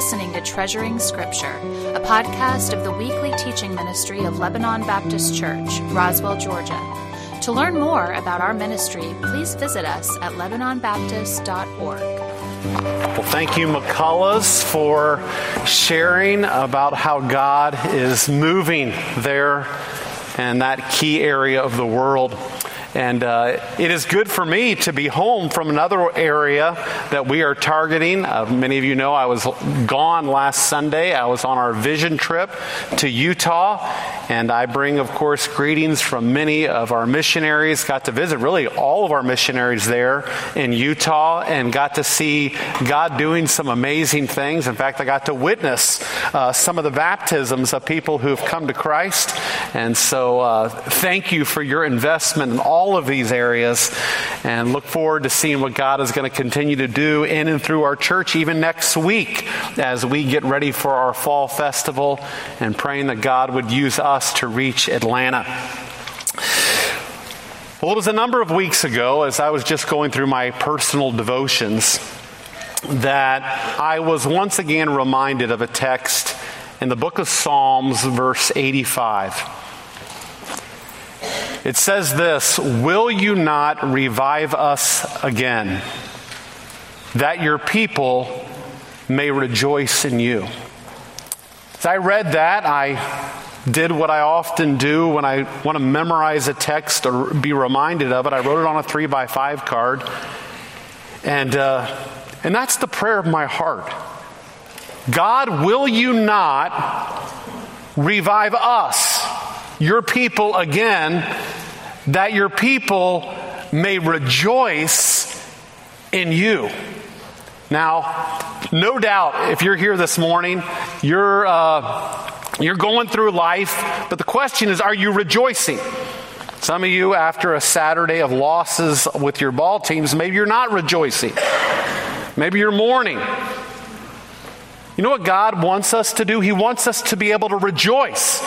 listening to Treasuring Scripture, a podcast of the weekly teaching ministry of Lebanon Baptist Church, Roswell, Georgia. To learn more about our ministry, please visit us at LebanonBaptist.org. Well, thank you, McCulloughs, for sharing about how God is moving there and that key area of the world. And uh, it is good for me to be home from another area that we are targeting. Uh, many of you know I was gone last Sunday. I was on our vision trip to Utah. And I bring, of course, greetings from many of our missionaries. Got to visit really all of our missionaries there in Utah and got to see God doing some amazing things. In fact, I got to witness uh, some of the baptisms of people who've come to Christ. And so uh, thank you for your investment in all all of these areas and look forward to seeing what God is going to continue to do in and through our church even next week as we get ready for our fall festival and praying that God would use us to reach Atlanta. Well, it was a number of weeks ago as I was just going through my personal devotions that I was once again reminded of a text in the book of Psalms, verse 85. It says this Will you not revive us again, that your people may rejoice in you? As I read that, I did what I often do when I want to memorize a text or be reminded of it. I wrote it on a three by five card. And, uh, and that's the prayer of my heart. God, will you not revive us? Your people again, that your people may rejoice in you. Now, no doubt, if you're here this morning, you're, uh, you're going through life, but the question is, are you rejoicing? Some of you, after a Saturday of losses with your ball teams, maybe you're not rejoicing. Maybe you're mourning. You know what God wants us to do? He wants us to be able to rejoice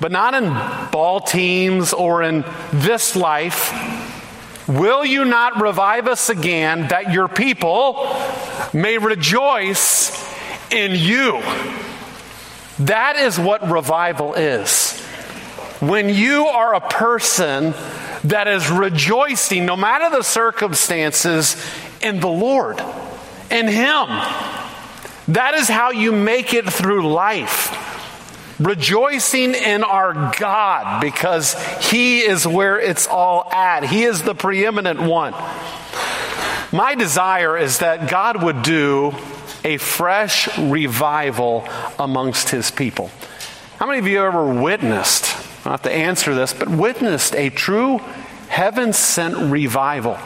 but not in ball teams or in this life. Will you not revive us again that your people may rejoice in you? That is what revival is. When you are a person that is rejoicing, no matter the circumstances, in the Lord, in Him. That is how you make it through life rejoicing in our God because He is where it's all at. He is the preeminent one. My desire is that God would do a fresh revival amongst His people. How many of you ever witnessed, not to answer this, but witnessed a true heaven sent revival?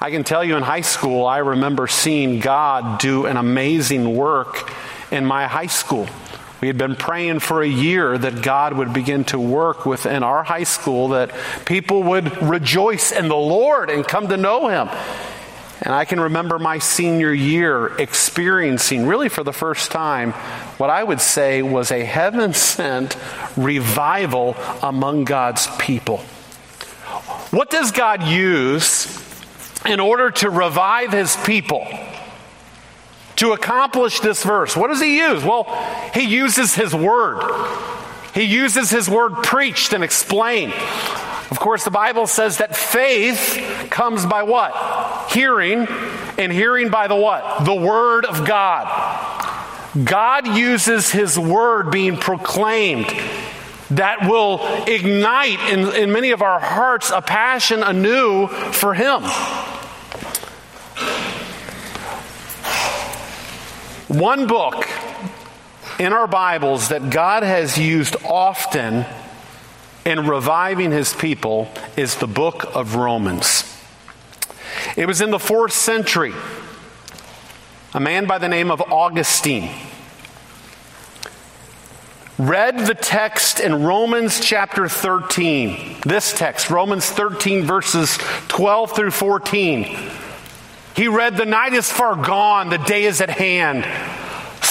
I can tell you in high school, I remember seeing God do an amazing work in my high school. We had been praying for a year that God would begin to work within our high school, that people would rejoice in the Lord and come to know Him. And I can remember my senior year experiencing, really for the first time, what I would say was a heaven sent revival among God's people. What does God use in order to revive His people? To accomplish this verse. What does he use? Well, he uses his word. He uses his word preached and explained. Of course, the Bible says that faith comes by what? Hearing, and hearing by the what? The word of God. God uses his word being proclaimed that will ignite in, in many of our hearts a passion anew for him. One book in our Bibles that God has used often in reviving his people is the book of Romans. It was in the fourth century. A man by the name of Augustine read the text in Romans chapter 13. This text, Romans 13, verses 12 through 14. He read, The night is far gone, the day is at hand.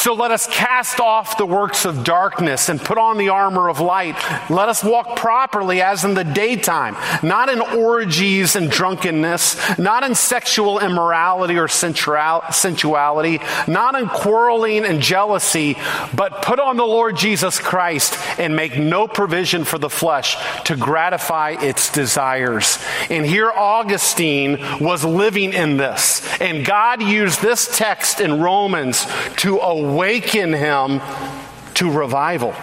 So let us cast off the works of darkness and put on the armor of light. Let us walk properly as in the daytime, not in orgies and drunkenness, not in sexual immorality or sensuality, not in quarreling and jealousy, but put on the Lord Jesus Christ and make no provision for the flesh to gratify its desires. And here Augustine was living in this. And God used this text in Romans to awaken him to revival.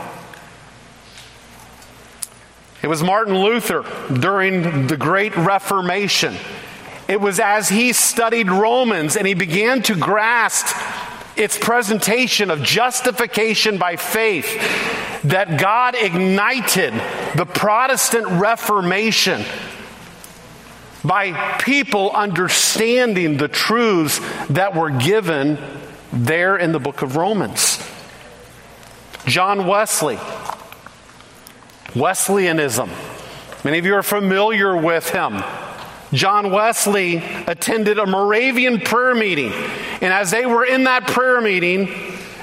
It was Martin Luther during the Great Reformation. It was as he studied Romans and he began to grasp its presentation of justification by faith that God ignited the Protestant Reformation by people understanding the truths that were given there in the book of Romans. John Wesley, Wesleyanism. Many of you are familiar with him. John Wesley attended a Moravian prayer meeting, and as they were in that prayer meeting,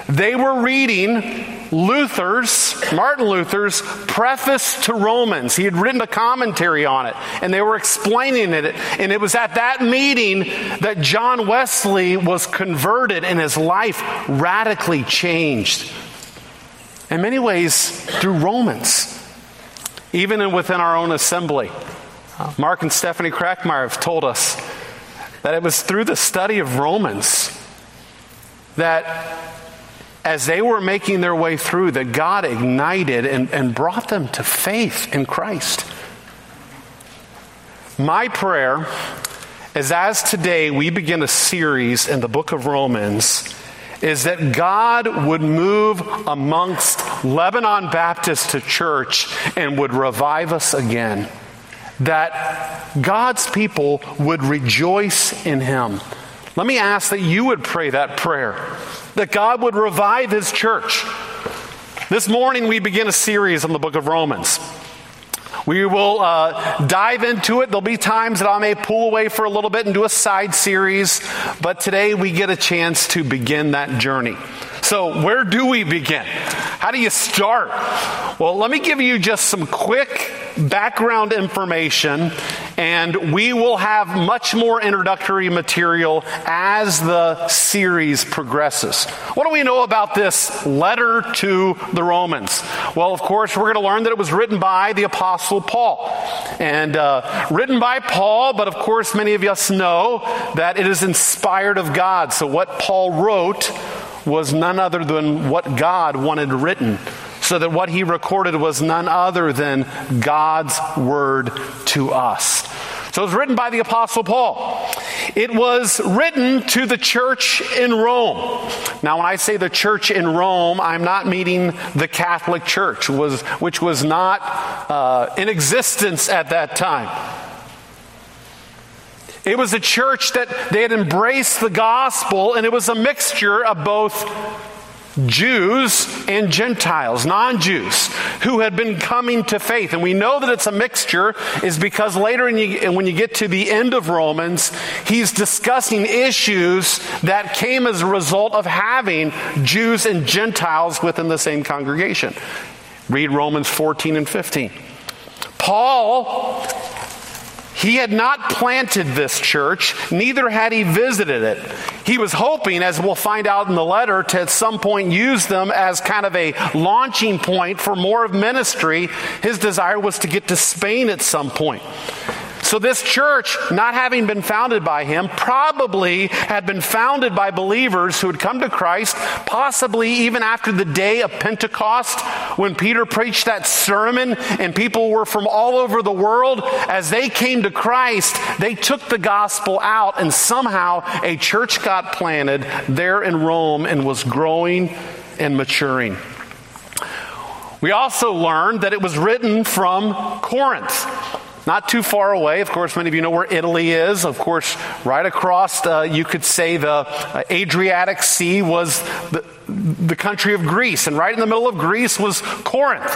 they were reading Luther's, Martin Luther's preface to Romans. He had written a commentary on it, and they were explaining it. And it was at that meeting that John Wesley was converted and his life radically changed. In many ways, through Romans, even within our own assembly. Uh, Mark and Stephanie Crackmeyer have told us that it was through the study of Romans that as they were making their way through, that God ignited and, and brought them to faith in Christ. My prayer is as today we begin a series in the book of Romans, is that God would move amongst Lebanon Baptist Church and would revive us again. That God's people would rejoice in Him. Let me ask that you would pray that prayer that God would revive his church. This morning, we begin a series on the book of Romans. We will uh, dive into it. There'll be times that I may pull away for a little bit and do a side series, but today we get a chance to begin that journey. So, where do we begin? How do you start? Well, let me give you just some quick background information, and we will have much more introductory material as the series progresses. What do we know about this letter to the Romans? Well, of course, we're going to learn that it was written by the Apostle Paul. And uh, written by Paul, but of course, many of us know that it is inspired of God. So, what Paul wrote was none other than what God wanted written, so that what he recorded was none other than God's word to us. So it was written by the Apostle Paul. It was written to the church in Rome. Now, when I say the church in Rome, I'm not meaning the Catholic Church, was, which was not uh, in existence at that time. It was a church that they had embraced the gospel, and it was a mixture of both Jews and Gentiles, non Jews, who had been coming to faith. And we know that it's a mixture, is because later you, when you get to the end of Romans, he's discussing issues that came as a result of having Jews and Gentiles within the same congregation. Read Romans 14 and 15. Paul he had not planted this church, neither had he visited it. He was hoping, as we'll find out in the letter, to at some point use them as kind of a launching point for more of ministry. His desire was to get to Spain at some point. So, this church, not having been founded by him, probably had been founded by believers who had come to Christ, possibly even after the day of Pentecost when Peter preached that sermon and people were from all over the world. As they came to Christ, they took the gospel out, and somehow a church got planted there in Rome and was growing and maturing. We also learned that it was written from Corinth. Not too far away. Of course, many of you know where Italy is. Of course, right across, uh, you could say the uh, Adriatic Sea was the, the country of Greece, and right in the middle of Greece was Corinth.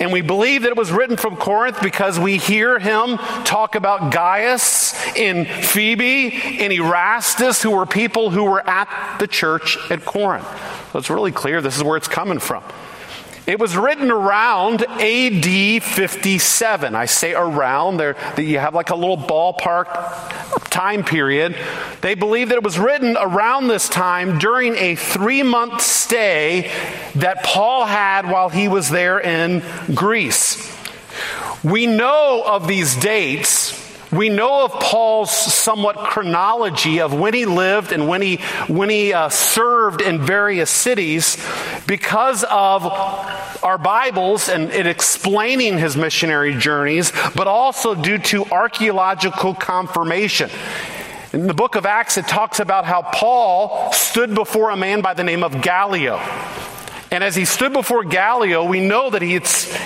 And we believe that it was written from Corinth because we hear him talk about Gaius and Phoebe and Erastus, who were people who were at the church at Corinth. So it's really clear this is where it's coming from. It was written around AD 57. I say around there that you have like a little ballpark time period. They believe that it was written around this time during a three month stay that Paul had while he was there in Greece. We know of these dates we know of Paul's somewhat chronology of when he lived and when he, when he uh, served in various cities because of our Bibles and it explaining his missionary journeys, but also due to archaeological confirmation. In the book of Acts, it talks about how Paul stood before a man by the name of Gallio. And as he stood before Gallio, we know that he,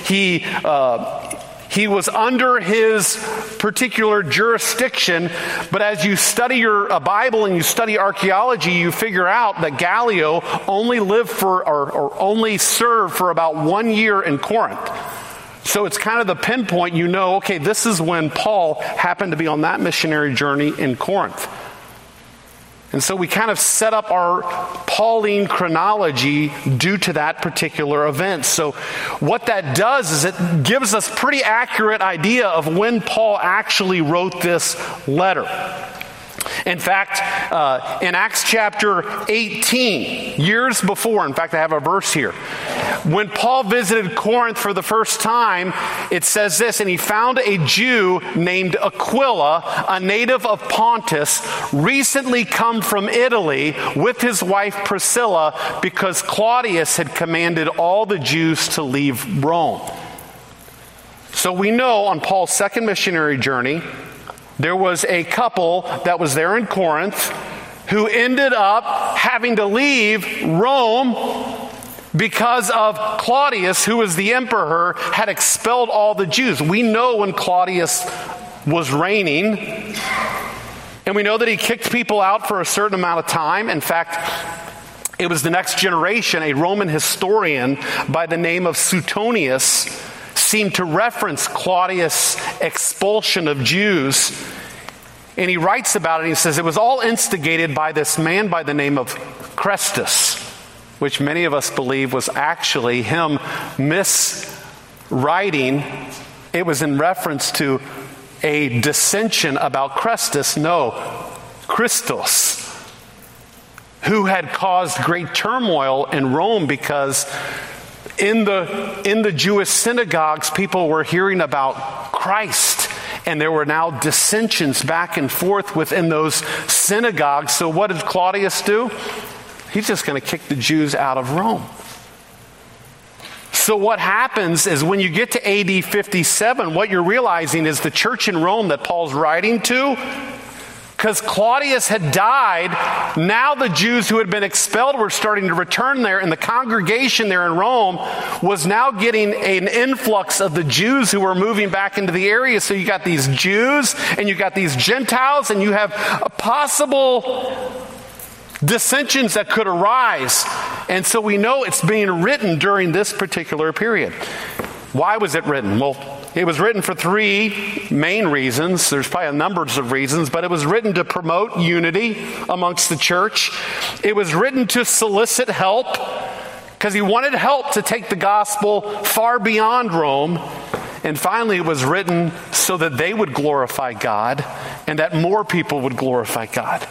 he uh, he was under his particular jurisdiction, but as you study your uh, Bible and you study archaeology, you figure out that Gallio only lived for or, or only served for about one year in Corinth. So it's kind of the pinpoint you know, okay, this is when Paul happened to be on that missionary journey in Corinth. And so we kind of set up our Pauline chronology due to that particular event. So what that does is it gives us pretty accurate idea of when Paul actually wrote this letter. In fact, uh, in Acts chapter 18, years before, in fact, I have a verse here. When Paul visited Corinth for the first time, it says this, and he found a Jew named Aquila, a native of Pontus, recently come from Italy with his wife Priscilla because Claudius had commanded all the Jews to leave Rome. So we know on Paul's second missionary journey, there was a couple that was there in Corinth who ended up having to leave Rome because of Claudius, who was the emperor, had expelled all the Jews. We know when Claudius was reigning, and we know that he kicked people out for a certain amount of time. In fact, it was the next generation, a Roman historian by the name of Suetonius seem to reference Claudius' expulsion of Jews. And he writes about it. He says it was all instigated by this man by the name of Chrestus, which many of us believe was actually him miswriting. It was in reference to a dissension about Chrestus. No, Christos, who had caused great turmoil in Rome because in the, in the Jewish synagogues, people were hearing about Christ. And there were now dissensions back and forth within those synagogues. So, what did Claudius do? He's just going to kick the Jews out of Rome. So, what happens is when you get to AD 57, what you're realizing is the church in Rome that Paul's writing to because Claudius had died, now the Jews who had been expelled were starting to return there, and the congregation there in Rome was now getting an influx of the Jews who were moving back into the area. So you got these Jews, and you got these Gentiles, and you have possible dissensions that could arise. And so we know it's being written during this particular period. Why was it written? Well, it was written for three main reasons. There's probably a numbers of reasons, but it was written to promote unity amongst the church. It was written to solicit help because he wanted help to take the gospel far beyond Rome. And finally, it was written so that they would glorify God and that more people would glorify God.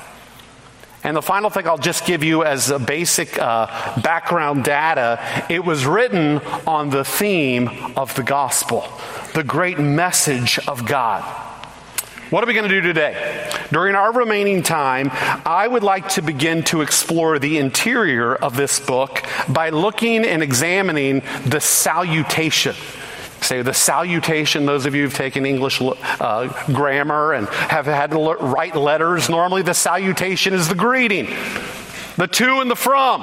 And the final thing I'll just give you as a basic uh, background data it was written on the theme of the gospel, the great message of God. What are we going to do today? During our remaining time, I would like to begin to explore the interior of this book by looking and examining the salutation say the salutation those of you who've taken english uh, grammar and have had to write letters normally the salutation is the greeting the to and the from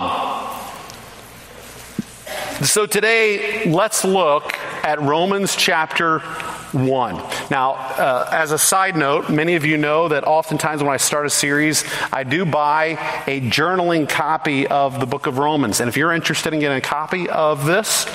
so today let's look at romans chapter 1 Now, uh, as a side note, many of you know that oftentimes when I start a series, I do buy a journaling copy of the book of Romans. And if you're interested in getting a copy of this,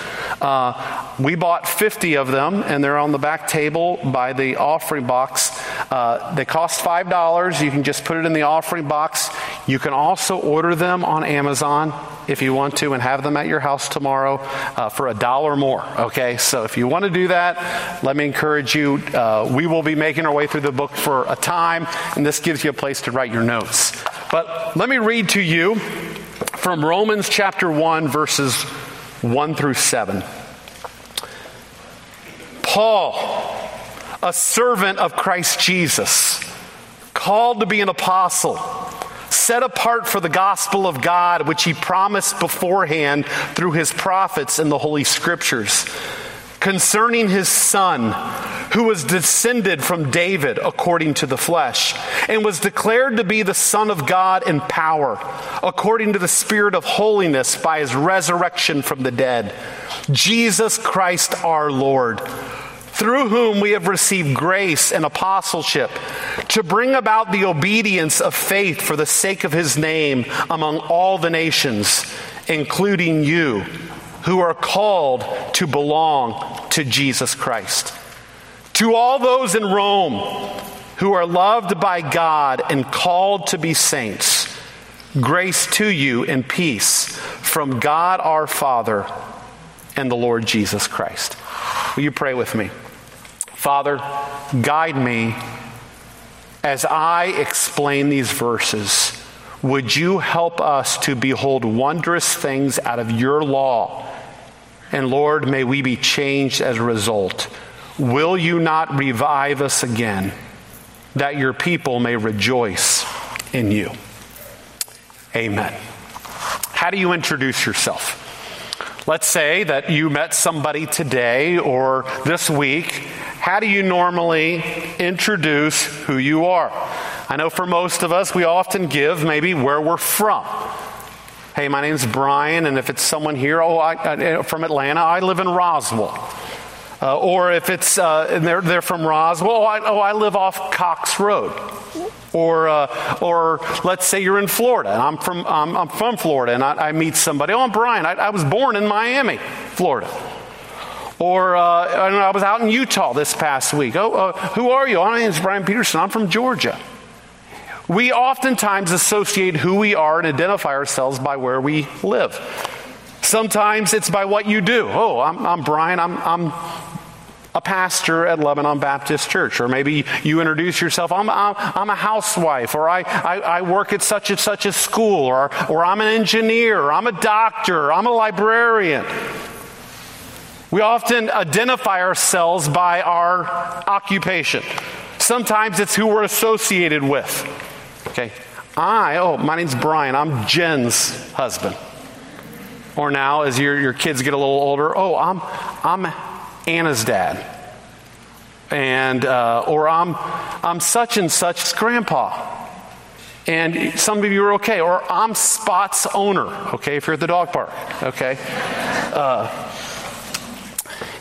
uh, we bought 50 of them, and they're on the back table by the offering box. Uh, they cost $5. You can just put it in the offering box. You can also order them on Amazon if you want to and have them at your house tomorrow uh, for a dollar more. Okay, so if you want to do that, let me encourage you. Uh, we will be making our way through the book for a time, and this gives you a place to write your notes. But let me read to you from Romans chapter 1, verses 1 through 7. Paul, a servant of Christ Jesus, called to be an apostle set apart for the gospel of God, which he promised beforehand through his prophets in the Holy Scriptures, concerning his son, who was descended from David according to the flesh, and was declared to be the Son of God in power, according to the Spirit of holiness by his resurrection from the dead. Jesus Christ our Lord through whom we have received grace and apostleship to bring about the obedience of faith for the sake of his name among all the nations, including you, who are called to belong to Jesus Christ. To all those in Rome who are loved by God and called to be saints, grace to you and peace from God our Father and the Lord Jesus Christ. Will you pray with me? Father, guide me as I explain these verses. Would you help us to behold wondrous things out of your law? And Lord, may we be changed as a result. Will you not revive us again, that your people may rejoice in you? Amen. How do you introduce yourself? Let's say that you met somebody today or this week how do you normally introduce who you are? I know for most of us, we often give maybe where we're from. Hey, my name's Brian, and if it's someone here, oh, I, uh, from Atlanta, I live in Roswell. Uh, or if it's uh, they're, they're from Roswell, oh I, oh, I live off Cox Road. Or, uh, or let's say you're in Florida, and I'm from, I'm, I'm from Florida, and I, I, meet somebody. Oh, I'm Brian. I, I was born in Miami, Florida. Or uh, I, know, I, was out in Utah this past week. Oh, uh, who are you? My name is Brian Peterson. I'm from Georgia. We oftentimes associate who we are and identify ourselves by where we live. Sometimes it's by what you do. Oh, I'm, I'm Brian. I'm, I'm a pastor at Lebanon Baptist Church. Or maybe you introduce yourself, I'm, I'm, a housewife, or I, I, I, work at such and such a school, or, or I'm an engineer, or I'm a doctor, or I'm a librarian. We often identify ourselves by our occupation. Sometimes it's who we're associated with. Okay. I, oh, my name's Brian. I'm Jen's husband. Or now, as your, your kids get a little older, oh, I'm, I'm Anna's dad. And, uh, or I'm, I'm such and such's grandpa. And some of you are okay. Or I'm Spot's owner, okay, if you're at the dog park, okay? Uh,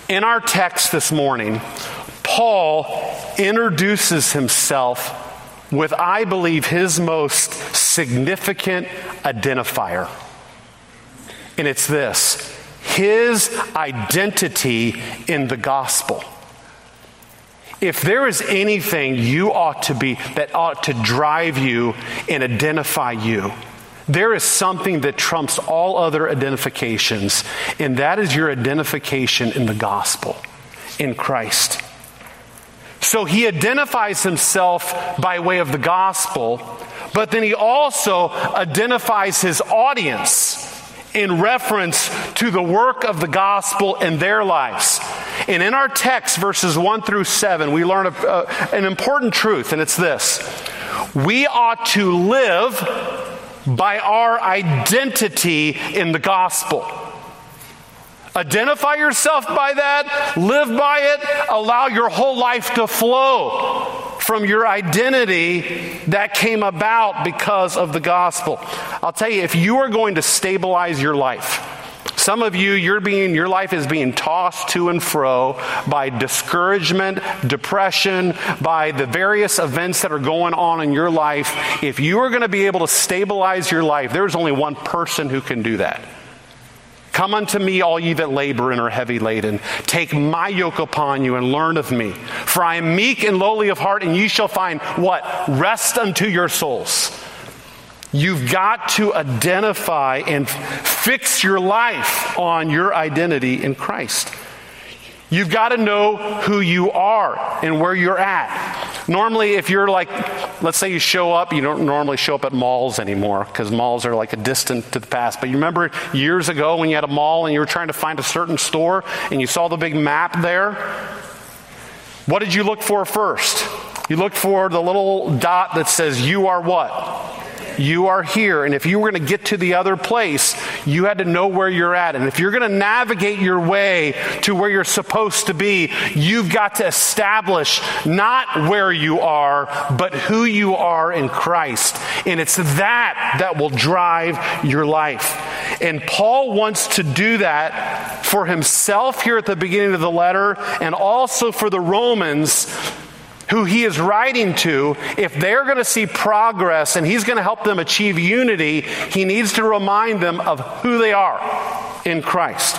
in our text this morning, Paul introduces himself with, I believe, his most significant identifier. And it's this his identity in the gospel. If there is anything you ought to be that ought to drive you and identify you, there is something that trumps all other identifications, and that is your identification in the gospel, in Christ. So he identifies himself by way of the gospel, but then he also identifies his audience in reference to the work of the gospel in their lives. And in our text, verses 1 through 7, we learn a, uh, an important truth, and it's this we ought to live by our identity in the gospel. Identify yourself by that, live by it, allow your whole life to flow from your identity that came about because of the gospel. I'll tell you, if you are going to stabilize your life, Some of you, you're being, your life is being tossed to and fro by discouragement, depression, by the various events that are going on in your life. If you are going to be able to stabilize your life, there's only one person who can do that. Come unto me, all ye that labor and are heavy laden. Take my yoke upon you and learn of me. For I am meek and lowly of heart, and ye shall find what? Rest unto your souls. You've got to identify and fix your life on your identity in Christ. You've got to know who you are and where you're at. Normally, if you're like, let's say you show up, you don't normally show up at malls anymore because malls are like a distant to the past. But you remember years ago when you had a mall and you were trying to find a certain store and you saw the big map there? What did you look for first? You looked for the little dot that says, You are what? you are here. And if you were going to get to the other place, you had to know where you're at. And if you're going to navigate your way to where you're supposed to be, you've got to establish not where you are, but who you are in Christ. And it's that that will drive your life. And Paul wants to do that for himself here at the beginning of the letter and also for the Romans who he is writing to, if they're going to see progress and he's going to help them achieve unity, he needs to remind them of who they are in Christ.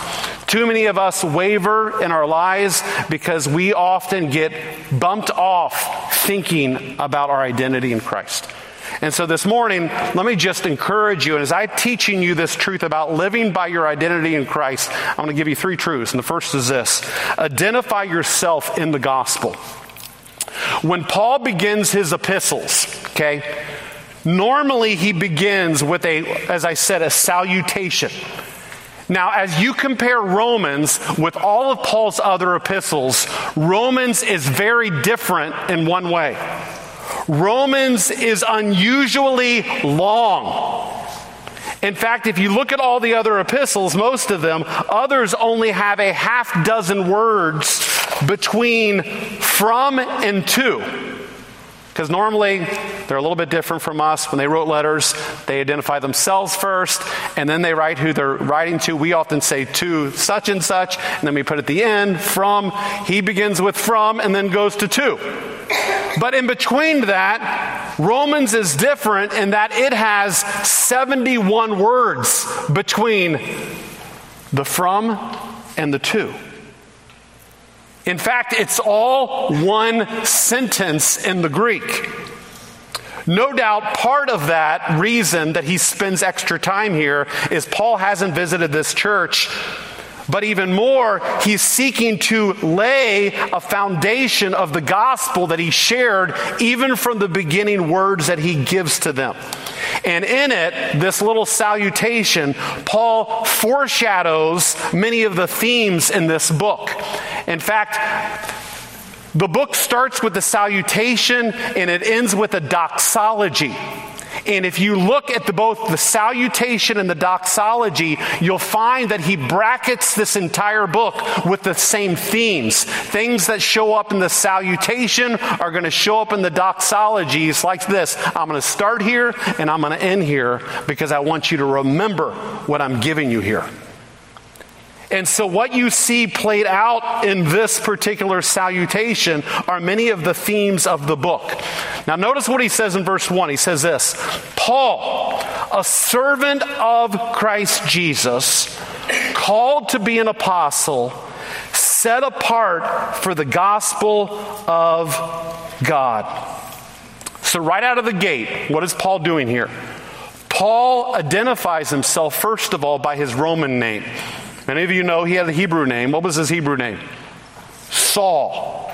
Too many of us waver in our lives because we often get bumped off thinking about our identity in Christ. And so this morning, let me just encourage you. And as I'm teaching you this truth about living by your identity in Christ, I'm going to give you three truths. And the first is this identify yourself in the gospel. When Paul begins his epistles, okay, normally he begins with a, as I said, a salutation. Now, as you compare Romans with all of Paul's other epistles, Romans is very different in one way. Romans is unusually long. In fact, if you look at all the other epistles, most of them, others only have a half dozen words between from and to. Because normally they're a little bit different from us. When they wrote letters, they identify themselves first, and then they write who they're writing to. We often say to such and such, and then we put at the end from. He begins with from and then goes to to. But in between that, Romans is different in that it has 71 words between the from and the to. In fact, it's all one sentence in the Greek. No doubt part of that reason that he spends extra time here is Paul hasn't visited this church but even more, he's seeking to lay a foundation of the gospel that he shared even from the beginning words that he gives to them. And in it, this little salutation, Paul foreshadows many of the themes in this book. In fact, the book starts with the salutation and it ends with a doxology. And if you look at the, both the salutation and the doxology, you'll find that he brackets this entire book with the same themes. Things that show up in the salutation are going to show up in the doxologies like this. I'm going to start here and I'm going to end here because I want you to remember what I'm giving you here. And so, what you see played out in this particular salutation are many of the themes of the book. Now, notice what he says in verse 1. He says this Paul, a servant of Christ Jesus, called to be an apostle, set apart for the gospel of God. So, right out of the gate, what is Paul doing here? Paul identifies himself, first of all, by his Roman name. Many of you know he had a Hebrew name. What was his Hebrew name? Saul.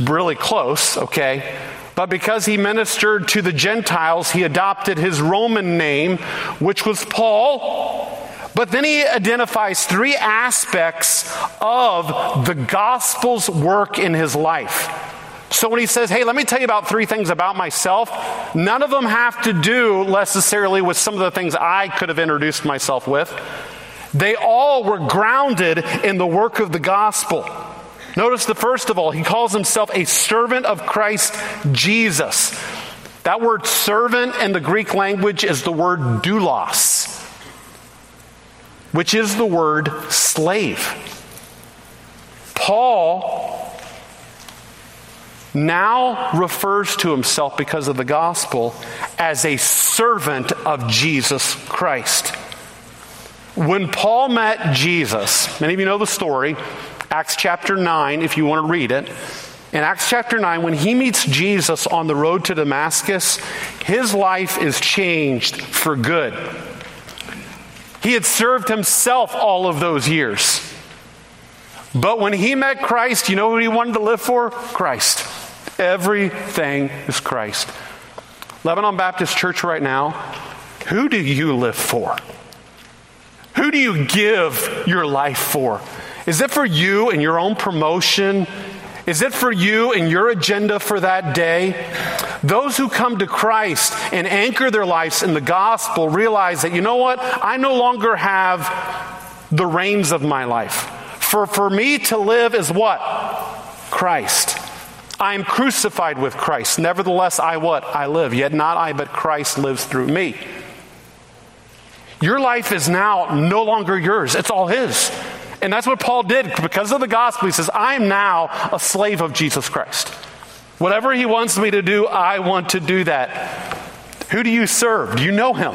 Really close, okay? But because he ministered to the Gentiles, he adopted his Roman name, which was Paul. But then he identifies three aspects of the gospel's work in his life. So when he says, Hey, let me tell you about three things about myself, none of them have to do necessarily with some of the things I could have introduced myself with. They all were grounded in the work of the gospel. Notice the first of all, he calls himself a servant of Christ Jesus. That word servant in the Greek language is the word doulos. which is the word slave. Paul now refers to himself because of the gospel as a servant of Jesus Christ. When Paul met Jesus, many of you know the story, Acts chapter 9, if you want to read it. In Acts chapter 9, when he meets Jesus on the road to Damascus, his life is changed for good. He had served himself all of those years. But when he met Christ, you know what he wanted to live for? Christ. Everything is Christ. Lebanon Baptist Church right now, who do you live for? Who do you give your life for? Is it for you and your own promotion? Is it for you and your agenda for that day? Those who come to Christ and anchor their lives in the gospel realize that, you know what? I no longer have the reins of my life. For, for me to live is what? Christ. I am crucified with Christ. Nevertheless, I what? I live. Yet not I, but Christ lives through me. Your life is now no longer yours, it's all His. And that's what Paul did because of the gospel. He says, I am now a slave of Jesus Christ. Whatever He wants me to do, I want to do that. Who do you serve? Do you know Him?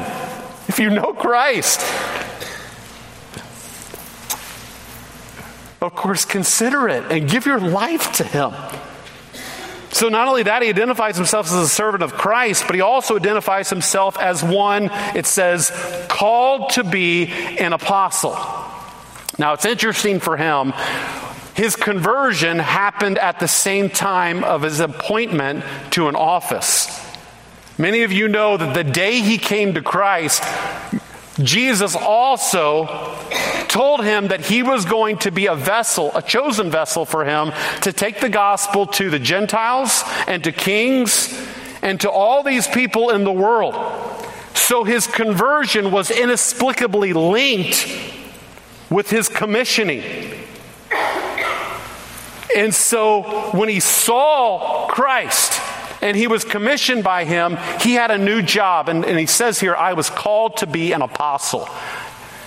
If you know Christ, of course, consider it and give your life to Him. So, not only that, he identifies himself as a servant of Christ, but he also identifies himself as one, it says, called to be an apostle. Now, it's interesting for him. His conversion happened at the same time of his appointment to an office. Many of you know that the day he came to Christ, Jesus also told him that he was going to be a vessel, a chosen vessel for him to take the gospel to the Gentiles and to kings and to all these people in the world. So his conversion was inexplicably linked with his commissioning. And so when he saw Christ, and he was commissioned by him, he had a new job. And, and, he says here, I was called to be an apostle.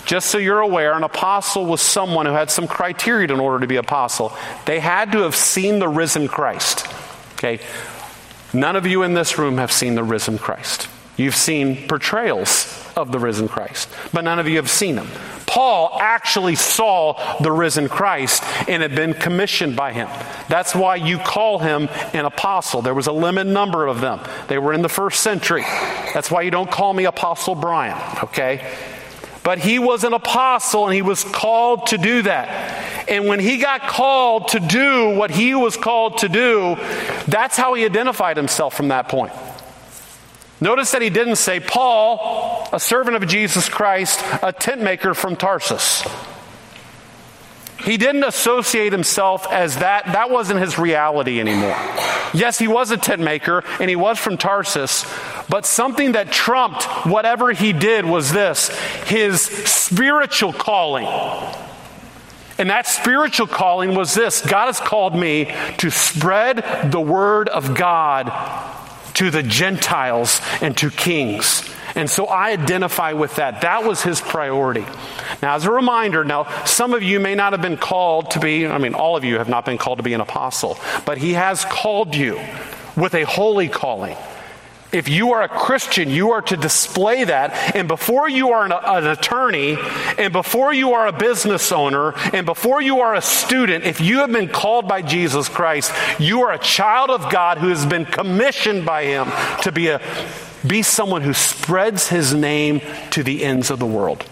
Just so you're aware, an apostle was someone who had some criteria in order to be apostle. They had to have seen the risen Christ. Okay? None of you in this room have seen the risen Christ. You've seen portrayals of the risen Christ, but none of you have seen him. Paul actually saw the risen Christ and had been commissioned by him. That's why you call him an apostle. There was a limited number of them. They were in the first century. That's why you don't call me Apostle Brian, okay? But he was an apostle and he was called to do that. And when he got called to do what he was called to do, that's how he identified himself from that point. Notice that he didn't say, Paul, a servant of Jesus Christ, a tent maker from Tarsus. He didn't associate himself as that. That wasn't his reality anymore. Yes, he was a tent maker and he was from Tarsus, but something that trumped whatever he did was this his spiritual calling. And that spiritual calling was this God has called me to spread the word of God to the Gentiles and to kings. And so I identify with that. That was his priority. Now, as a reminder, now, some of you may not have been called to be, I mean, all of you have not been called to be an apostle, but he has called you with a holy calling. If you are a Christian, you are to display that. And before you are an, an, attorney, and before you are a business owner, and before you are a student, if you have been called by Jesus Christ, you are a child of God who has been commissioned by Him to be, a, be someone who spreads His name to the ends of the world.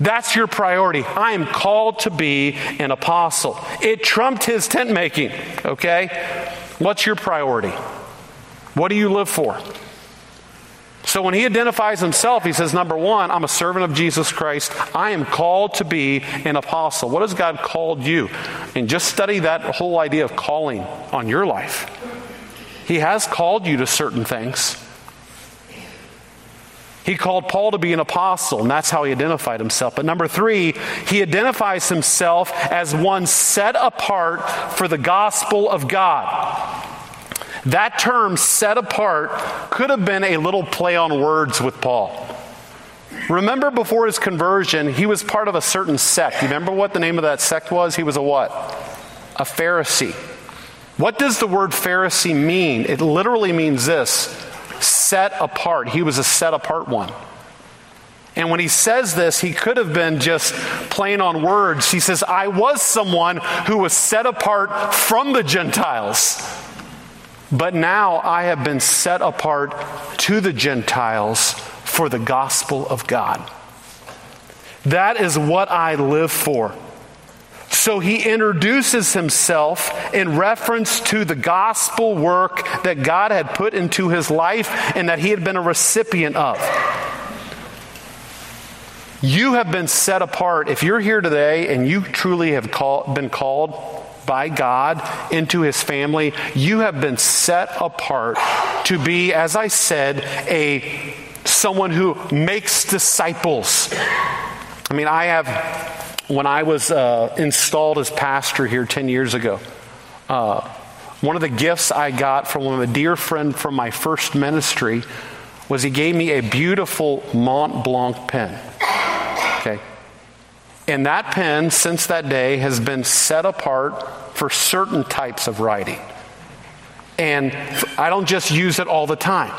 That's your priority. I am called to be an apostle. It trumped his tent making, okay? What's your priority? What do you live for? So when he identifies himself, he says, number one, I'm a servant of Jesus Christ. I am called to be an apostle. What has God called you? And just study that whole idea of calling on your life. He has called you to certain things. He called Paul to be an apostle, and that's how he identified himself. But number three, he identifies himself as one set apart for the gospel of God. That term, set apart, could have been a little play on words with Paul. Remember before his conversion, he was part of a certain sect. You remember what the name of that sect was? He was a what? A Pharisee. What does the word Pharisee mean? It literally means this set apart. He was a set apart one. And when he says this, he could have been just playing on words. He says, I was someone who was set apart from the Gentiles. But now I have been set apart to the Gentiles for the gospel of God. That is what I live for. So he introduces himself in reference to the gospel work that God had put into his life and that he had been a recipient of. You have been set apart. If you're here today and you truly have call, been called by God into his family, you have been set apart to be, as I said, a someone who makes disciples. I mean, I have, when I was uh, installed as pastor here 10 years ago, uh, one of the gifts I got from a dear friend from my first ministry was he gave me a beautiful Mont Blanc pen. Okay. And that pen, since that day, has been set apart for certain types of writing. And I don't just use it all the time.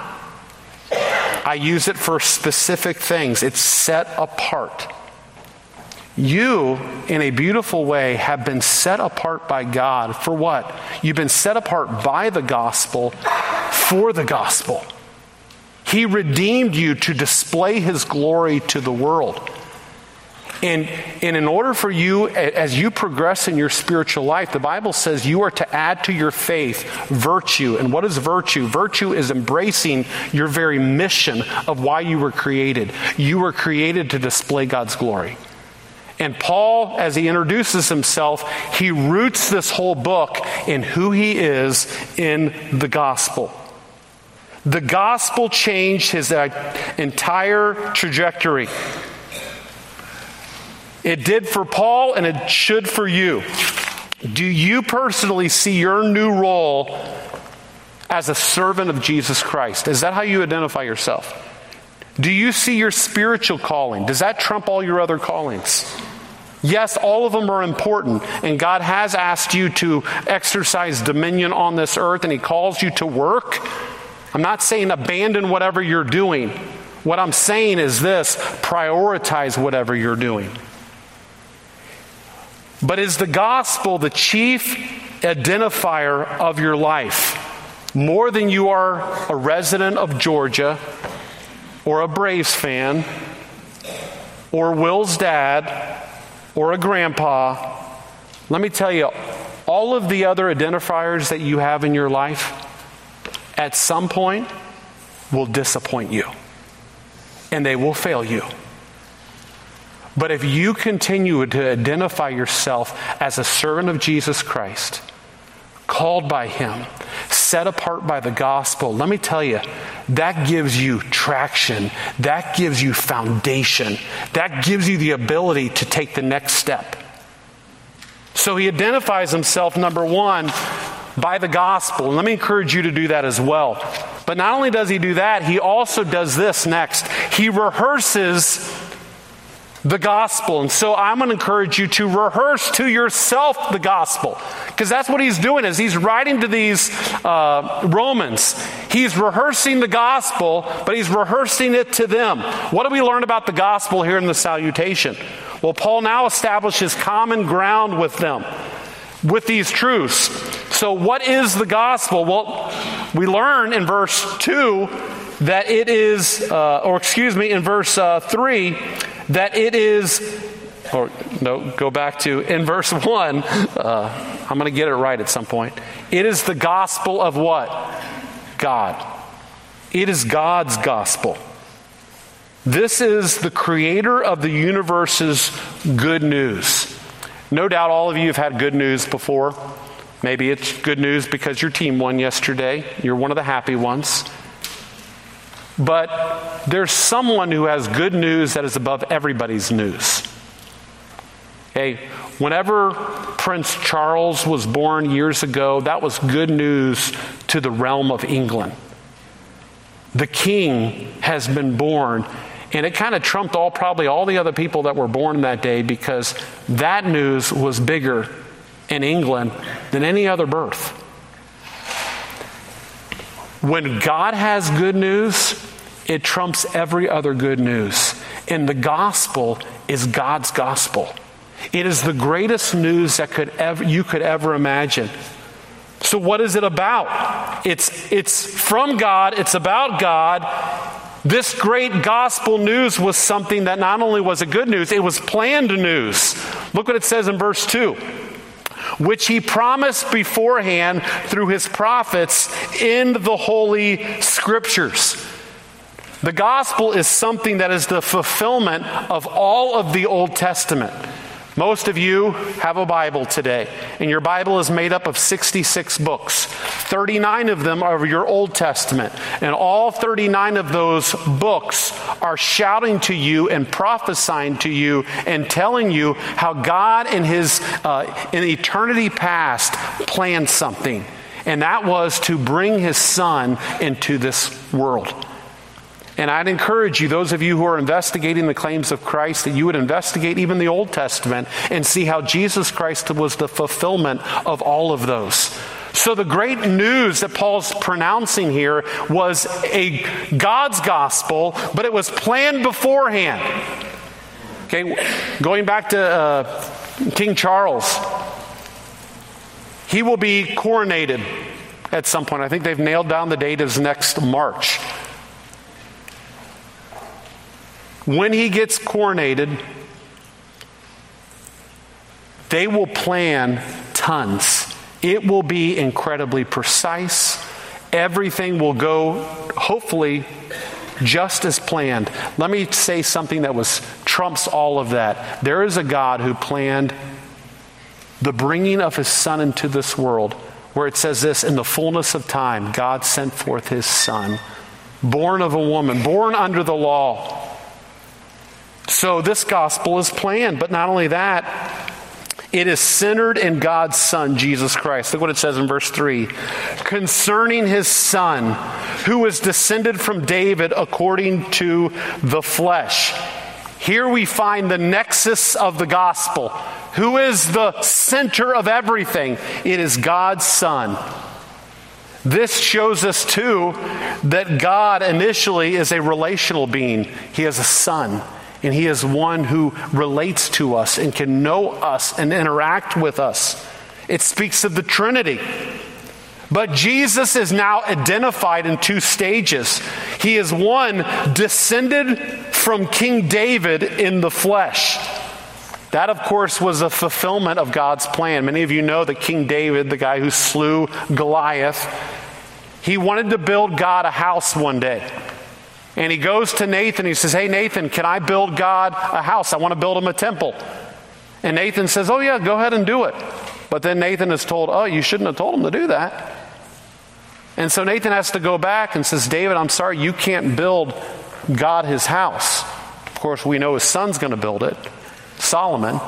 I use it for specific things. It's set apart. You, in a beautiful way, have been set apart by God for what? You've been set apart by the gospel for the gospel. He redeemed you to display his glory to the world. And, and in order for you, as you progress in your spiritual life, the Bible says you are to add to your faith virtue. And what is virtue? Virtue is embracing your very mission of why you were created. You were created to display God's glory. And Paul, as he introduces himself, he roots this whole book in who he is in the gospel. The gospel changed his uh, entire trajectory. It did for Paul and it should for you. Do you personally see your new role as a servant of Jesus Christ? Is that how you identify yourself? Do you see your spiritual calling? Does that trump all your other callings? Yes, all of them are important, and God has asked you to exercise dominion on this earth, and He calls you to work. I'm not saying abandon whatever you're doing. What I'm saying is this prioritize whatever you're doing. But is the gospel the chief identifier of your life? More than you are a resident of Georgia or a Braves fan or Will's dad or a grandpa. Let me tell you, all of the other identifiers that you have in your life at some point will disappoint you and they will fail you. But if you continue to identify yourself as a servant of Jesus Christ, called by Him, set apart by the gospel, let me tell you, that gives you traction. That gives you foundation. That gives you the ability to take the next step. So he identifies himself, number one, by the gospel. And let me encourage you to do that as well. But not only does he do that, he also does this next. He rehearses the gospel. And so I'm going to encourage you to rehearse to yourself the gospel. Because that's what he's doing is he's writing to these uh, Romans. He's rehearsing the gospel, but he's rehearsing it to them. What do we learn about the gospel here in the salutation? Well, Paul now establishes common ground with them, with these truths. So, what is the gospel? Well, we learn in verse 2 that it is, uh, or excuse me, in verse uh, 3, that it is, or no, go back to in verse 1. Uh, I'm going to get it right at some point. It is the gospel of what? God. It is God's gospel. This is the creator of the universe's good news. No doubt all of you have had good news before. Maybe it's good news because your team won yesterday. You're one of the happy ones. But there's someone who has good news that is above everybody's news. Okay, whenever Prince Charles was born years ago, that was good news to the realm of England. The king has been born, And it kind of trumped all probably all the other people that were born that day because that news was bigger in England than any other birth. When God has good news, it trumps every other good news. And the gospel is God's gospel. It is the greatest news that could ever, you could ever imagine. So, what is it about? It's, it's from God, it's about God. This great gospel news was something that not only was it good news, it was planned news. Look what it says in verse 2 which he promised beforehand through his prophets in the Holy Scriptures. The gospel is something that is the fulfillment of all of the Old Testament. Most of you have a Bible today, and your Bible is made up of 66 books. 39 of them are your Old Testament, and all 39 of those books are shouting to you and prophesying to you and telling you how God in His uh, in eternity past planned something, and that was to bring His Son into this world. And I'd encourage you, those of you who are investigating the claims of Christ, that you would investigate even the Old Testament and see how Jesus Christ was the fulfillment of all of those. So, the great news that Paul's pronouncing here was a God's gospel, but it was planned beforehand. Okay, going back to uh, King Charles, he will be coronated at some point. I think they've nailed down the date as next March. When he gets coronated, they will plan tons. It will be incredibly precise. Everything will go, hopefully, just as planned. Let me say something that was trumps all of that. There is a God who planned the bringing of his son into this world, where it says this in the fullness of time, God sent forth his son, born of a woman, born under the law so this gospel is planned, but not only that, it is centered in God's Son, Jesus Christ. Look what it says in verse 3 concerning his Son, who was descended from David according to the flesh. Here we find the nexus of the gospel. Who is the center of everything? It is God's Son. This shows us, too, that God initially is a relational being, He is a Son and He is one who relates to us and can know us and interact with us. It speaks of the Trinity. But Jesus is now identified in two stages. He is one descended from King David in the flesh. That, of course, was a fulfillment of God's plan. Many of you know that King David, the guy who slew Goliath, he wanted to build God a house one day. And he goes to Nathan. And he says, Hey, Nathan, can I build God a house? I want to build him a temple. And Nathan says, Oh, yeah, go ahead and do it. But then Nathan is told, Oh, you shouldn't have told him to do that. And so Nathan has to go back and says, David, I'm sorry, you can't build God his house. Of course, we know his son's going to build it, Solomon.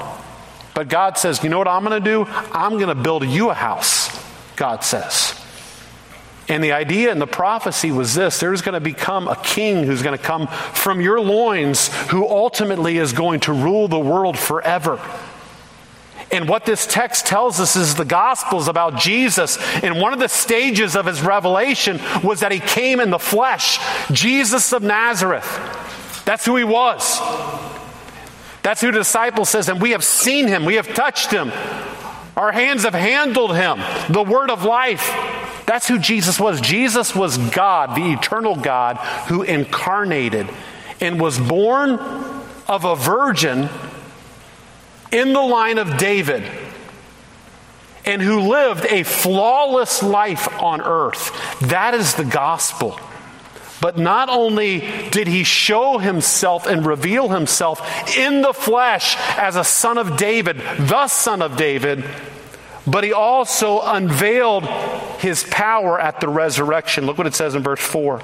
But God says, You know what I'm going to do? I'm going to build you a house, God says. And the idea and the prophecy was this there's going to become a king who's going to come from your loins who ultimately is going to rule the world forever. And what this text tells us is the Gospels about Jesus. And one of the stages of his revelation was that he came in the flesh, Jesus of Nazareth. That's who he was. That's who the disciple says, and we have seen him, we have touched him. Our hands have handled him, the word of life. That's who Jesus was. Jesus was God, the eternal God, who incarnated and was born of a virgin in the line of David and who lived a flawless life on earth. That is the gospel. But not only did he show himself and reveal himself in the flesh as a son of David, the son of David, but he also unveiled his power at the resurrection. Look what it says in verse 4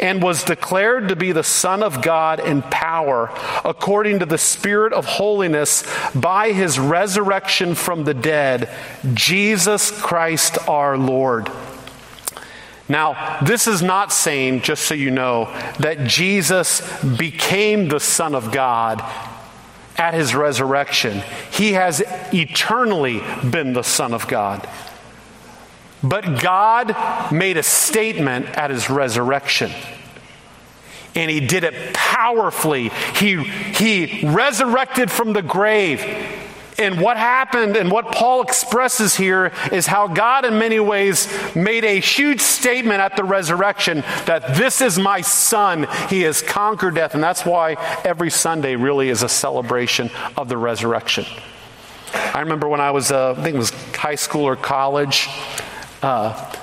and was declared to be the Son of God in power, according to the Spirit of holiness, by his resurrection from the dead, Jesus Christ our Lord. Now, this is not saying, just so you know, that Jesus became the Son of God at his resurrection. He has eternally been the Son of God. But God made a statement at his resurrection. And he did it powerfully. He, he resurrected from the grave. And what happened and what Paul expresses here is how God, in many ways, made a huge statement at the resurrection that this is my son. He has conquered death. And that's why every Sunday really is a celebration of the resurrection. I remember when I was, uh, I think it was high school or college, uh,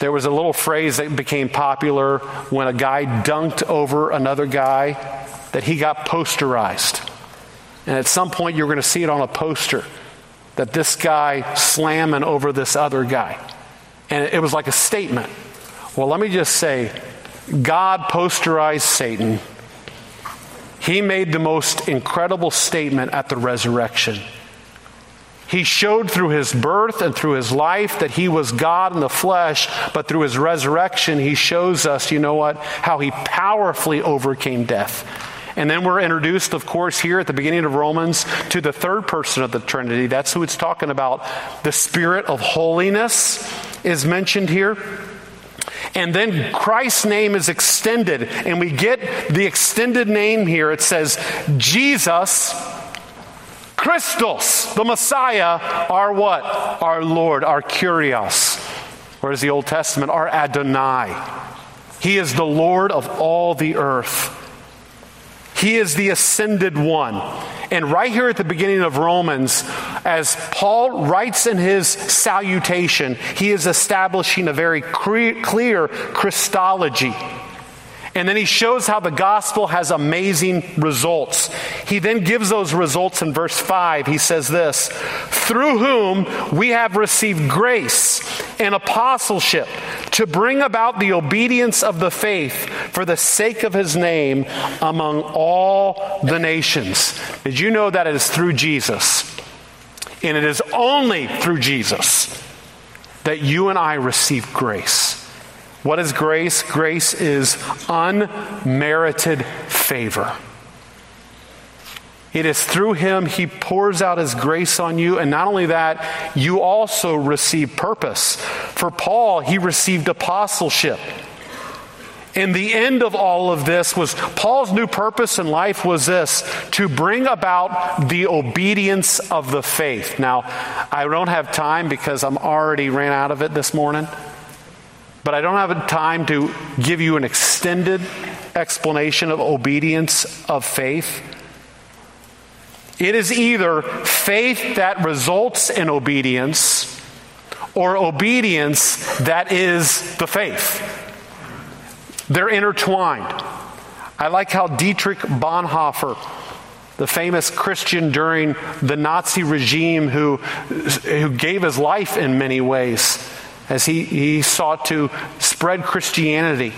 there was a little phrase that became popular when a guy dunked over another guy that he got posterized. And at some point, you're going to see it on a poster that this guy slamming over this other guy. And it was like a statement. Well, let me just say God posterized Satan. He made the most incredible statement at the resurrection. He showed through his birth and through his life that he was God in the flesh, but through his resurrection, he shows us, you know what, how he powerfully overcame death. And then we're introduced, of course, here at the beginning of Romans to the third person of the Trinity. That's who it's talking about. The Spirit of holiness is mentioned here. And then Christ's name is extended, and we get the extended name here. It says, Jesus Christos, the Messiah, our what? Our Lord, our Kyrios. Whereas the Old Testament, our Adonai. He is the Lord of all the earth. He is the ascended one. And right here at the beginning of Romans, as Paul writes in his salutation, he is establishing a very clear Christology. And then he shows how the gospel has amazing results. He then gives those results in verse 5. He says this Through whom we have received grace and apostleship to bring about the obedience of the faith for the sake of his name among all the nations. Did you know that it is through Jesus? And it is only through Jesus that you and I receive grace. What is grace? Grace is unmerited favor. It is through him he pours out his grace on you. And not only that, you also receive purpose. For Paul, he received apostleship. And the end of all of this was Paul's new purpose in life was this to bring about the obedience of the faith. Now, I don't have time because I'm already ran out of it this morning. But I don't have time to give you an extended explanation of obedience of faith. It is either faith that results in obedience or obedience that is the faith. They're intertwined. I like how Dietrich Bonhoeffer, the famous Christian during the Nazi regime who, who gave his life in many ways, as he, he sought to spread Christianity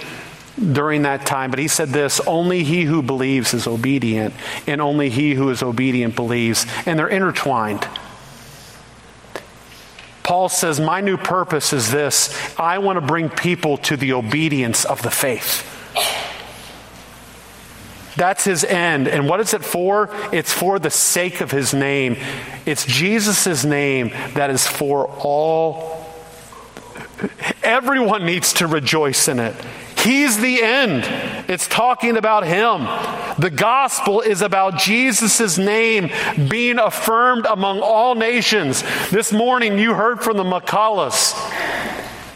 during that time. But he said this only he who believes is obedient, and only he who is obedient believes. And they're intertwined. Paul says, My new purpose is this I want to bring people to the obedience of the faith. That's his end. And what is it for? It's for the sake of his name. It's Jesus' name that is for all Everyone needs to rejoice in it. He's the end. It's talking about Him. The gospel is about Jesus' name being affirmed among all nations. This morning you heard from the McCulloughs.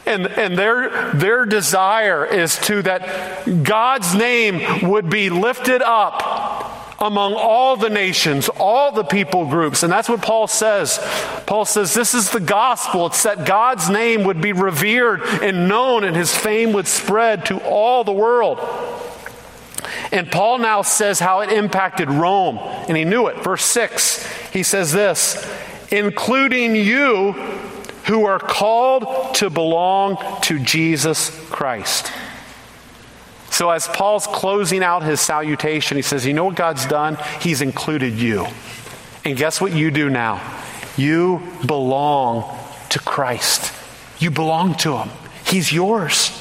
And, and their, their desire is to that God's name would be lifted up among all the nations, all the people groups. And that's what Paul says. Paul says this is the gospel. It's that God's name would be revered and known and his fame would spread to all the world. And Paul now says how it impacted Rome, and he knew it. Verse 6, he says this including you who are called to belong to Jesus Christ. So, as Paul's closing out his salutation, he says, You know what God's done? He's included you. And guess what you do now? You belong to Christ, you belong to Him, He's yours.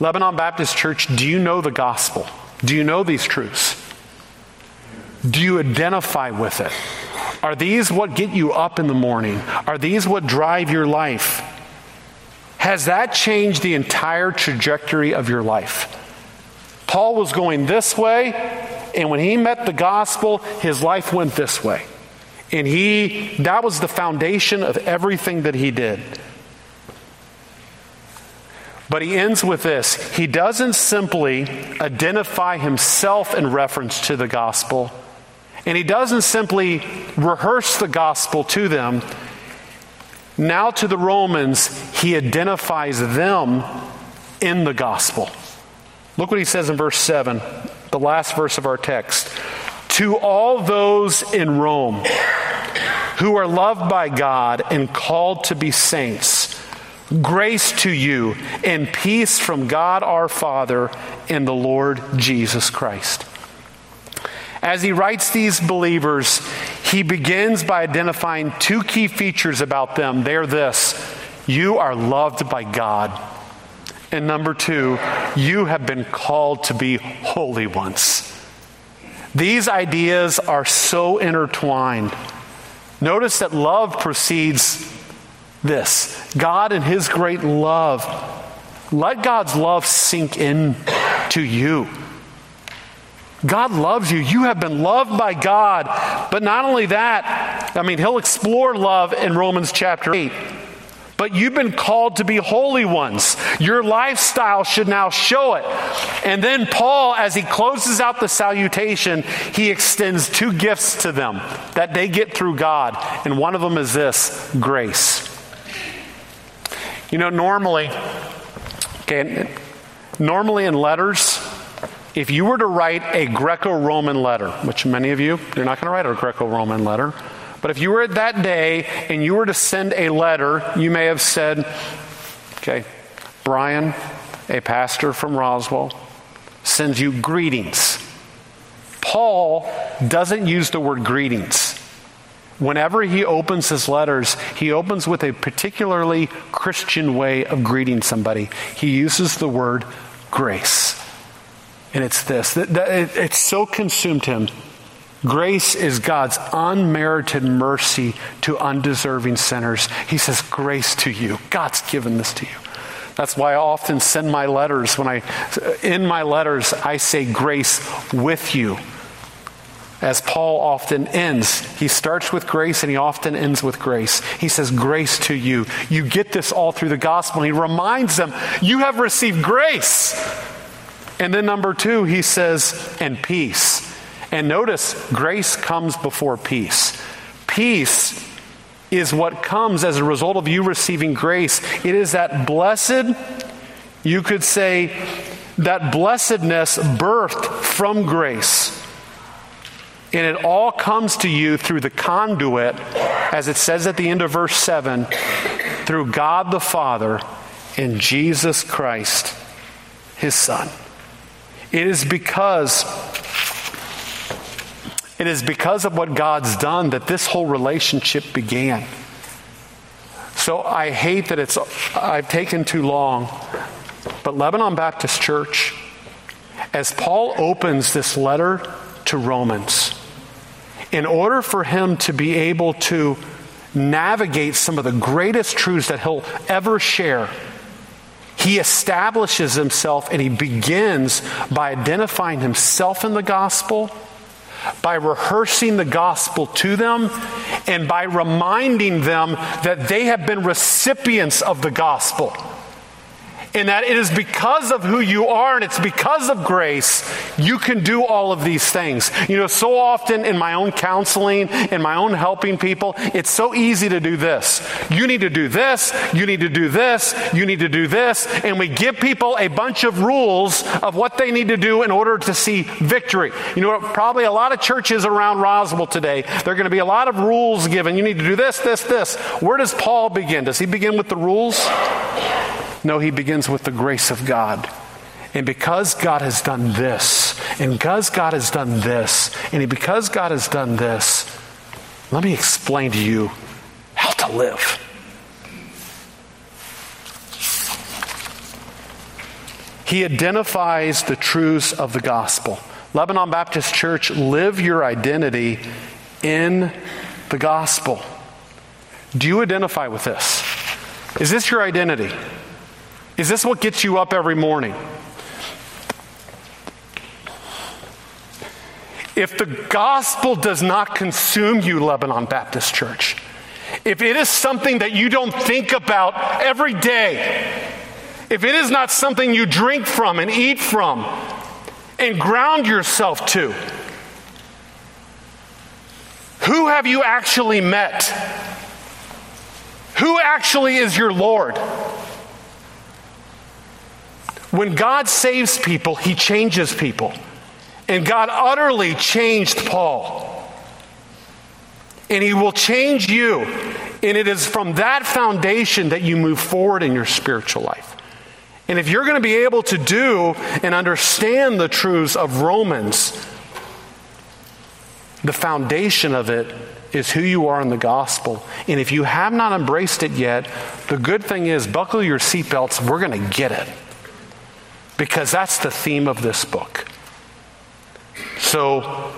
Lebanon Baptist Church, do you know the gospel? Do you know these truths? Do you identify with it? Are these what get you up in the morning? Are these what drive your life? Has that changed the entire trajectory of your life? Paul was going this way, and when he met the gospel, his life went this way. And he, that was the foundation of everything that he did. But he ends with this he doesn't simply identify himself in reference to the gospel, and he doesn't simply rehearse the gospel to them. Now, to the Romans, he identifies them in the gospel. Look what he says in verse 7, the last verse of our text. To all those in Rome who are loved by God and called to be saints, grace to you and peace from God our Father and the Lord Jesus Christ. As he writes these believers, he begins by identifying two key features about them. They're this you are loved by God. And number two, you have been called to be holy ones. These ideas are so intertwined. Notice that love precedes this God and His great love. Let God's love sink in to you. God loves you. You have been loved by God. But not only that, I mean, he'll explore love in Romans chapter 8. But you've been called to be holy ones. Your lifestyle should now show it. And then Paul, as he closes out the salutation, he extends two gifts to them that they get through God. And one of them is this grace. You know, normally, okay, normally in letters, if you were to write a Greco Roman letter, which many of you, you're not going to write a Greco Roman letter, but if you were at that day and you were to send a letter, you may have said, okay, Brian, a pastor from Roswell, sends you greetings. Paul doesn't use the word greetings. Whenever he opens his letters, he opens with a particularly Christian way of greeting somebody. He uses the word grace. And it's this that, that it, it so consumed him Grace is God's unmerited mercy to undeserving sinners. He says, Grace to you. God's given this to you. That's why I often send my letters. When I, in my letters, I say grace with you. As Paul often ends, he starts with grace and he often ends with grace. He says, Grace to you. You get this all through the gospel. He reminds them, You have received grace. And then, number two, he says, And peace. And notice, grace comes before peace. Peace is what comes as a result of you receiving grace. It is that blessed, you could say, that blessedness birthed from grace. And it all comes to you through the conduit, as it says at the end of verse 7, through God the Father and Jesus Christ, his Son. It is because it is because of what God's done that this whole relationship began. So I hate that it's I've taken too long, but Lebanon Baptist Church, as Paul opens this letter to Romans, in order for him to be able to navigate some of the greatest truths that he'll ever share, he establishes himself and he begins by identifying himself in the gospel by rehearsing the gospel to them and by reminding them that they have been recipients of the gospel and that it is because of who you are and it's because of grace you can do all of these things. You know, so often in my own counseling, in my own helping people, it's so easy to do this. You need to do this, you need to do this, you need to do this, and we give people a bunch of rules of what they need to do in order to see victory. You know, probably a lot of churches around Roswell today, there are going to be a lot of rules given. You need to do this, this, this. Where does Paul begin? Does he begin with the rules? No, he begins with the grace of God. And because God has done this, and because God has done this, and because God has done this, let me explain to you how to live. He identifies the truths of the gospel. Lebanon Baptist Church, live your identity in the gospel. Do you identify with this? Is this your identity? Is this what gets you up every morning? If the gospel does not consume you, Lebanon Baptist Church, if it is something that you don't think about every day, if it is not something you drink from and eat from and ground yourself to, who have you actually met? Who actually is your Lord? When God saves people, he changes people. And God utterly changed Paul. And he will change you. And it is from that foundation that you move forward in your spiritual life. And if you're going to be able to do and understand the truths of Romans, the foundation of it is who you are in the gospel. And if you have not embraced it yet, the good thing is buckle your seatbelts, we're going to get it. Because that's the theme of this book. So,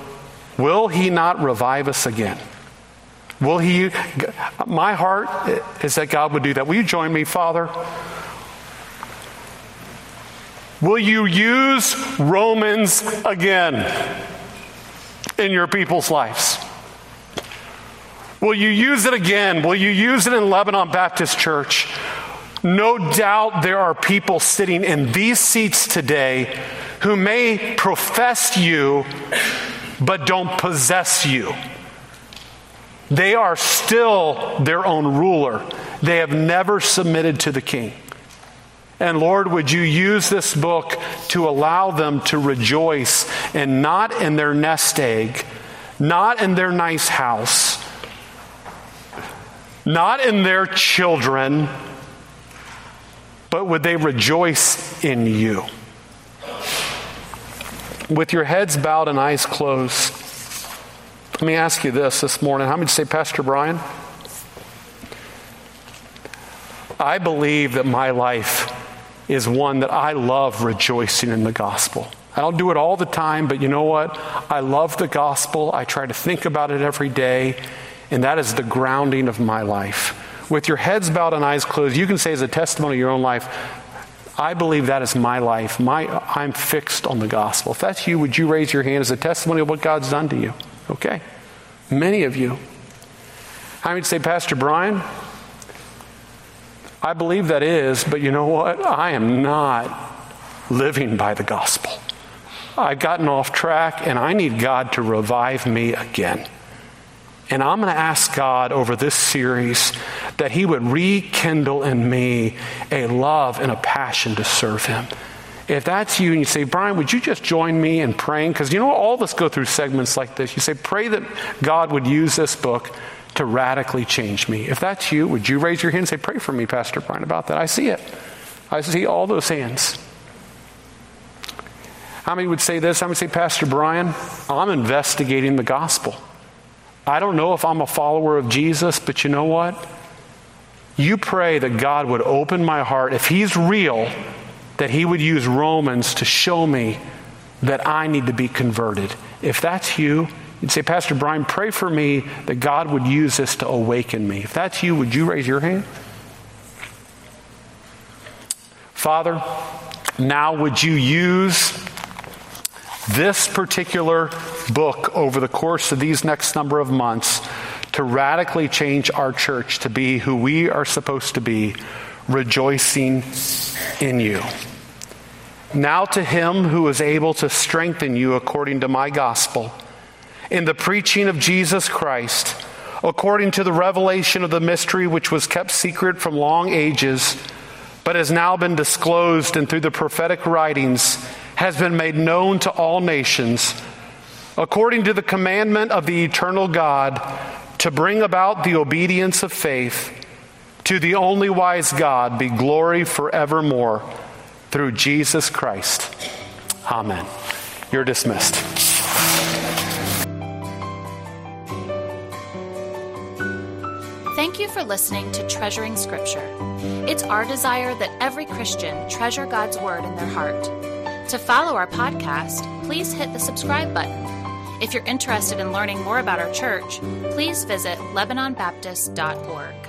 will he not revive us again? Will he? My heart is that God would do that. Will you join me, Father? Will you use Romans again in your people's lives? Will you use it again? Will you use it in Lebanon Baptist Church? No doubt there are people sitting in these seats today who may profess you but don't possess you. They are still their own ruler. They have never submitted to the king. And Lord, would you use this book to allow them to rejoice and not in their nest egg, not in their nice house, not in their children, but would they rejoice in you? With your heads bowed and eyes closed, let me ask you this this morning. How many say, Pastor Brian? I believe that my life is one that I love rejoicing in the gospel. I don't do it all the time, but you know what? I love the gospel. I try to think about it every day. And that is the grounding of my life. With your heads bowed and eyes closed, you can say as a testimony of your own life, I believe that is my life. My, I'm fixed on the gospel. If that's you, would you raise your hand as a testimony of what God's done to you? Okay. Many of you. I would say, Pastor Brian, I believe that is, but you know what? I am not living by the gospel. I've gotten off track and I need God to revive me again. And I'm going to ask God over this series that He would rekindle in me a love and a passion to serve Him. If that's you and you say, Brian, would you just join me in praying? Because you know, all of us go through segments like this. You say, pray that God would use this book to radically change me. If that's you, would you raise your hand and say, pray for me, Pastor Brian, about that? I see it. I see all those hands. How many would say this? How many say, Pastor Brian, I'm investigating the gospel. I don't know if I'm a follower of Jesus, but you know what? You pray that God would open my heart. If He's real, that He would use Romans to show me that I need to be converted. If that's you, you'd say, Pastor Brian, pray for me that God would use this to awaken me. If that's you, would you raise your hand? Father, now would you use this particular book over the course of these next number of months to radically change our church to be who we are supposed to be, rejoicing in you. Now to him who is able to strengthen you according to my gospel, in the preaching of Jesus Christ, according to the revelation of the mystery which was kept secret from long ages, but has now been disclosed and through the prophetic writings has been made known to all nations, according to the commandment of the eternal God, to bring about the obedience of faith. To the only wise God be glory forevermore through Jesus Christ. Amen. You're dismissed. Thank you for listening to Treasuring Scripture. It's our desire that every Christian treasure God's Word in their heart. To follow our podcast, please hit the subscribe button. If you're interested in learning more about our church, please visit LebanonBaptist.org.